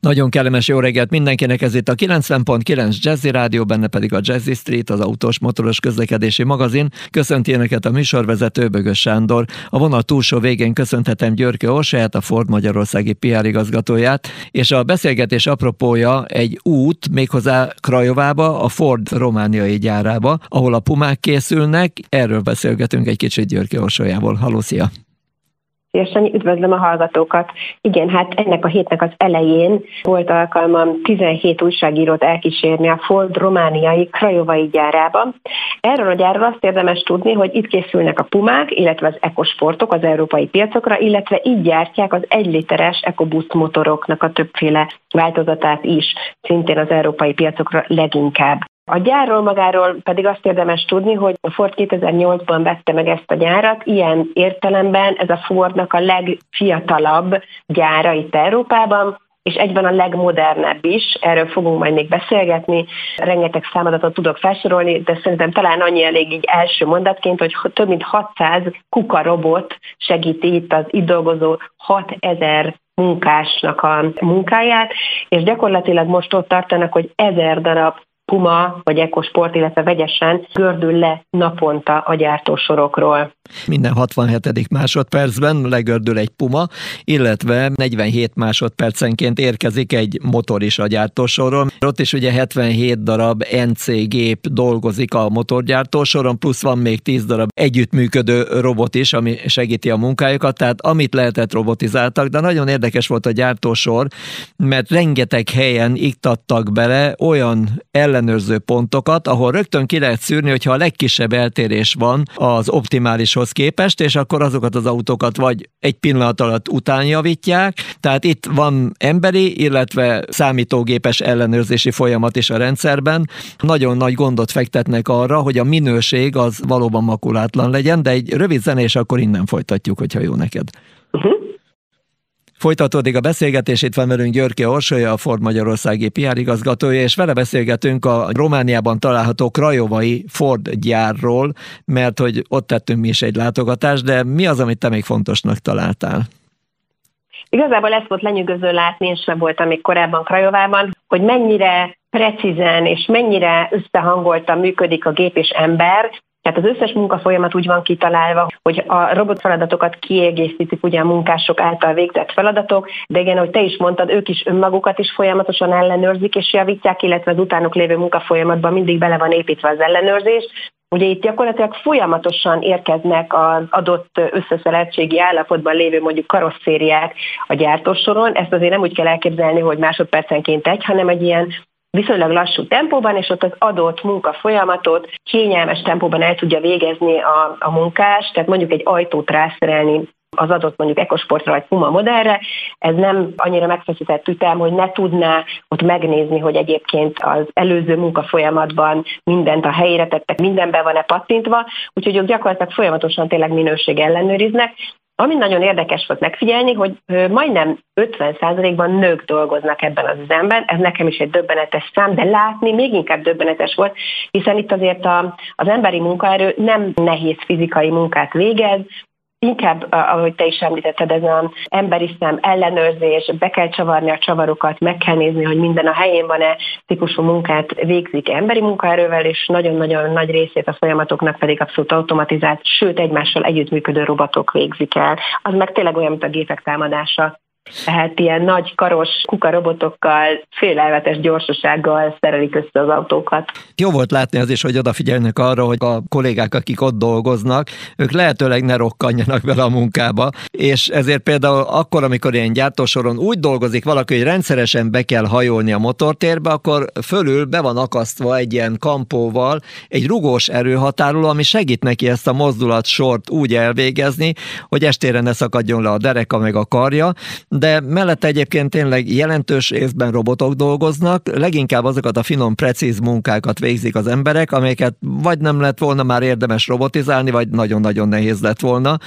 Nagyon kellemes jó reggelt mindenkinek, ez itt a 90.9 Jazzy Rádió, benne pedig a Jazzy Street, az autós motoros közlekedési magazin. Köszönti Önöket a műsorvezető Bögös Sándor. A vonal túlsó végén köszönhetem Györke Orsaját, a Ford Magyarországi PR igazgatóját, és a beszélgetés apropója egy út, méghozzá Krajovába, a Ford romániai gyárába, ahol a pumák készülnek. Erről beszélgetünk egy kicsit Györke Orsajával. Halló, szia! Sanyi, üdvözlöm a hallgatókat. Igen, hát ennek a hétnek az elején volt alkalmam 17 újságírót elkísérni a Ford romániai Krajovai gyárában. Erről a gyárról azt érdemes tudni, hogy itt készülnek a Pumák, illetve az ekosportok az európai piacokra, illetve így gyártják az egy literes EcoBoost motoroknak a többféle változatát is, szintén az európai piacokra leginkább. A gyárról magáról pedig azt érdemes tudni, hogy a Ford 2008-ban vette meg ezt a gyárat, ilyen értelemben ez a Fordnak a legfiatalabb gyára itt Európában, és egyben a legmodernebb is, erről fogunk majd még beszélgetni. Rengeteg számadatot tudok felsorolni, de szerintem talán annyi elég így első mondatként, hogy több mint 600 kuka robot segíti itt az itt dolgozó 6000 munkásnak a munkáját, és gyakorlatilag most ott tartanak, hogy ezer darab Puma vagy Ekosport, illetve vegyesen gördül le naponta a gyártósorokról. Minden 67. másodpercben legördül egy Puma, illetve 47 másodpercenként érkezik egy motor is a gyártósoron. Ott is ugye 77 darab NC gép dolgozik a motorgyártósoron, plusz van még 10 darab együttműködő robot is, ami segíti a munkájukat, tehát amit lehetett robotizáltak, de nagyon érdekes volt a gyártósor, mert rengeteg helyen iktattak bele olyan ellen ellenőrző pontokat, ahol rögtön ki lehet szűrni, hogyha a legkisebb eltérés van az optimálishoz képest, és akkor azokat az autókat vagy egy pillanat alatt utánjavítják, tehát itt van emberi, illetve számítógépes ellenőrzési folyamat is a rendszerben. Nagyon nagy gondot fektetnek arra, hogy a minőség az valóban makulátlan legyen, de egy rövid zenés akkor innen folytatjuk, hogyha jó neked. Uh-huh. Folytatódik a beszélgetés, itt van velünk Györke Orsolya, a Ford Magyarországi PR igazgatója, és vele beszélgetünk a Romániában található Krajovai Ford gyárról, mert hogy ott tettünk mi is egy látogatást, de mi az, amit te még fontosnak találtál? Igazából ezt volt lenyűgöző látni, én sem voltam még korábban Krajovában, hogy mennyire precízen és mennyire összehangoltan működik a gép és ember, tehát az összes munkafolyamat úgy van kitalálva, hogy a robot feladatokat kiegészítik ugye a munkások által végzett feladatok, de igen, ahogy te is mondtad, ők is önmagukat is folyamatosan ellenőrzik és javítják, illetve az utánuk lévő munkafolyamatban mindig bele van építve az ellenőrzés, Ugye itt gyakorlatilag folyamatosan érkeznek az adott összeszereltségi állapotban lévő mondjuk karosszériák a gyártósoron. Ezt azért nem úgy kell elképzelni, hogy másodpercenként egy, hanem egy ilyen viszonylag lassú tempóban, és ott az adott munka folyamatot kényelmes tempóban el tudja végezni a, a munkás, tehát mondjuk egy ajtót rászerelni az adott mondjuk ekosportra vagy Puma modellre, ez nem annyira megfeszített ütem, hogy ne tudná ott megnézni, hogy egyébként az előző munka folyamatban mindent a helyére tettek, mindenben van-e pattintva, úgyhogy ők gyakorlatilag folyamatosan tényleg minőség ellenőriznek, ami nagyon érdekes volt megfigyelni, hogy majdnem 50%-ban nők dolgoznak ebben az üzemben, ez nekem is egy döbbenetes szám, de látni még inkább döbbenetes volt, hiszen itt azért a, az emberi munkaerő nem nehéz fizikai munkát végez, Inkább, ahogy te is említetted, ez az emberi szem ellenőrzés, be kell csavarni a csavarokat, meg kell nézni, hogy minden a helyén van-e típusú munkát végzik emberi munkaerővel, és nagyon-nagyon nagy részét a folyamatoknak pedig abszolút automatizált, sőt egymással együttműködő robotok végzik el. Az meg tényleg olyan, mint a gépek támadása. Tehát ilyen nagy karos kukarobotokkal, félelmetes gyorsasággal szerelik össze az autókat. Jó volt látni az is, hogy odafigyelnek arra, hogy a kollégák, akik ott dolgoznak, ők lehetőleg ne rokkanjanak vele a munkába, és ezért például akkor, amikor ilyen gyártósoron úgy dolgozik valaki, hogy rendszeresen be kell hajolni a motortérbe, akkor fölül be van akasztva egy ilyen kampóval egy rugós erőhatároló, ami segít neki ezt a mozdulat sort úgy elvégezni, hogy estére ne szakadjon le a dereka meg a karja, de mellette egyébként tényleg jelentős évben robotok dolgoznak, leginkább azokat a finom, precíz munkákat végzik az emberek, amelyeket vagy nem lett volna már érdemes robotizálni, vagy nagyon-nagyon nehéz lett volna.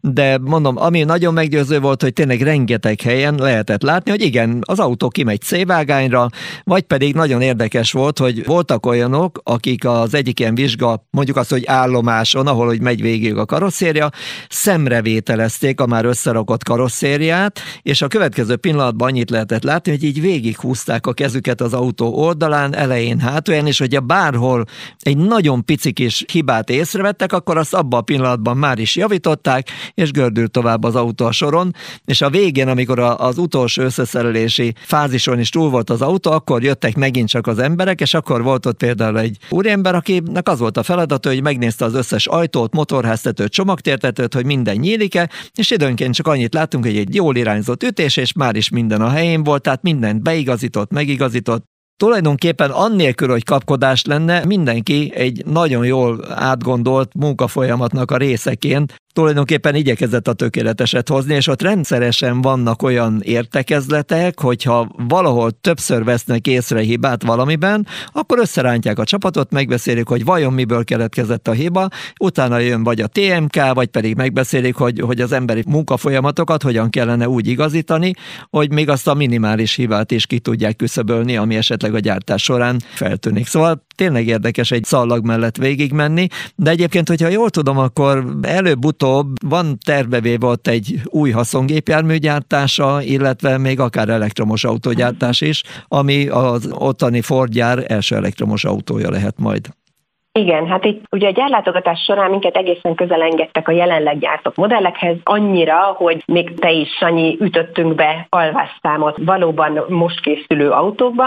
De mondom, ami nagyon meggyőző volt, hogy tényleg rengeteg helyen lehetett látni, hogy igen, az autó kimegy szévágányra, vagy pedig nagyon érdekes volt, hogy voltak olyanok, akik az egyik ilyen vizsga, mondjuk azt, hogy állomáson, ahol hogy megy végig a karosszéria, szemrevételezték a már összerakott karosszériát, és és a következő pillanatban annyit lehetett látni, hogy így végighúzták a kezüket az autó oldalán, elején, hátulján, és hogyha bárhol egy nagyon pici kis hibát észrevettek, akkor azt abban a pillanatban már is javították, és gördült tovább az autó a soron, és a végén, amikor az utolsó összeszerelési fázison is túl volt az autó, akkor jöttek megint csak az emberek, és akkor volt ott például egy úriember, akinek az volt a feladata, hogy megnézte az összes ajtót, motorháztetőt, csomagtértetőt, hogy minden nyílik-e, és időnként csak annyit láttunk, hogy egy jól irányzott ütés, és már is minden a helyén volt, tehát mindent beigazított, megigazított, Tulajdonképpen annélkül, hogy kapkodás lenne, mindenki egy nagyon jól átgondolt munkafolyamatnak a részeként tulajdonképpen igyekezett a tökéleteset hozni, és ott rendszeresen vannak olyan értekezletek, hogyha valahol többször vesznek észre hibát valamiben, akkor összerántják a csapatot, megbeszélik, hogy vajon miből keletkezett a hiba, utána jön vagy a TMK, vagy pedig megbeszélik, hogy, hogy az emberi munkafolyamatokat hogyan kellene úgy igazítani, hogy még azt a minimális hibát is ki tudják küszöbölni, ami esetleg a gyártás során feltűnik. Szóval tényleg érdekes egy szallag mellett végigmenni, de egyébként, hogyha jól tudom, akkor előbb-utóbb van tervevéve ott egy új haszongépjármű gyártása, illetve még akár elektromos autógyártás is, ami az ottani Ford gyár első elektromos autója lehet majd. Igen, hát itt ugye a gyárlátogatás során minket egészen közel engedtek a jelenleg gyártott modellekhez, annyira, hogy még te is, Sanyi, ütöttünk be alvásszámot valóban most készülő autókba,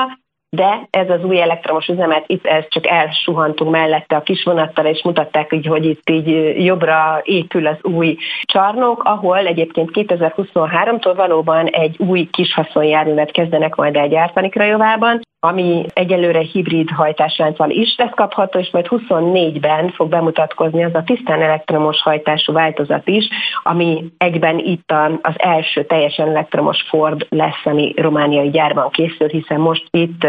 de ez az új elektromos üzemet, itt ez csak elsuhantunk mellette a kisvonattal, és mutatták így, hogy itt így jobbra épül az új csarnok, ahol egyébként 2023-tól valóban egy új kis haszonjárművet kezdenek majd elgyártani Krajovában, ami egyelőre hibrid hajtáslánccal is lesz kapható, és majd 24-ben fog bemutatkozni az a tisztán elektromos hajtású változat is, ami egyben itt az első teljesen elektromos Ford lesz, ami romániai gyárban készül, hiszen most itt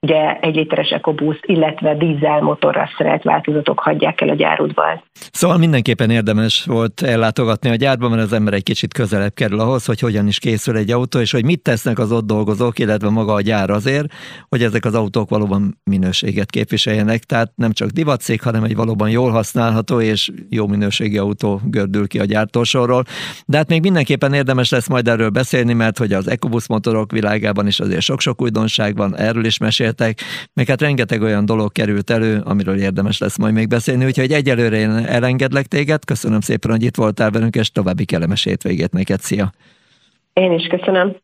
ugye egy literes EcoBoost, illetve dízel motorra szerelt változatok hagyják el a gyárudban. Szóval mindenképpen érdemes volt ellátogatni a gyárba, mert az ember egy kicsit közelebb kerül ahhoz, hogy hogyan is készül egy autó, és hogy mit tesznek az ott dolgozók, illetve maga a gyár azért, hogy ezek az autók valóban minőséget képviseljenek, tehát nem csak divatcég, hanem egy valóban jól használható és jó minőségi autó gördül ki a gyártósorról. De hát még mindenképpen érdemes lesz majd erről beszélni, mert hogy az EcoBus motorok világában is azért sok-sok újdonság van, erről is meséltek, meg hát rengeteg olyan dolog került elő, amiről érdemes lesz majd még beszélni, úgyhogy egyelőre én elengedlek téged, köszönöm szépen, hogy itt voltál velünk, és további kellemes hétvégét neked, szia! Én is köszönöm.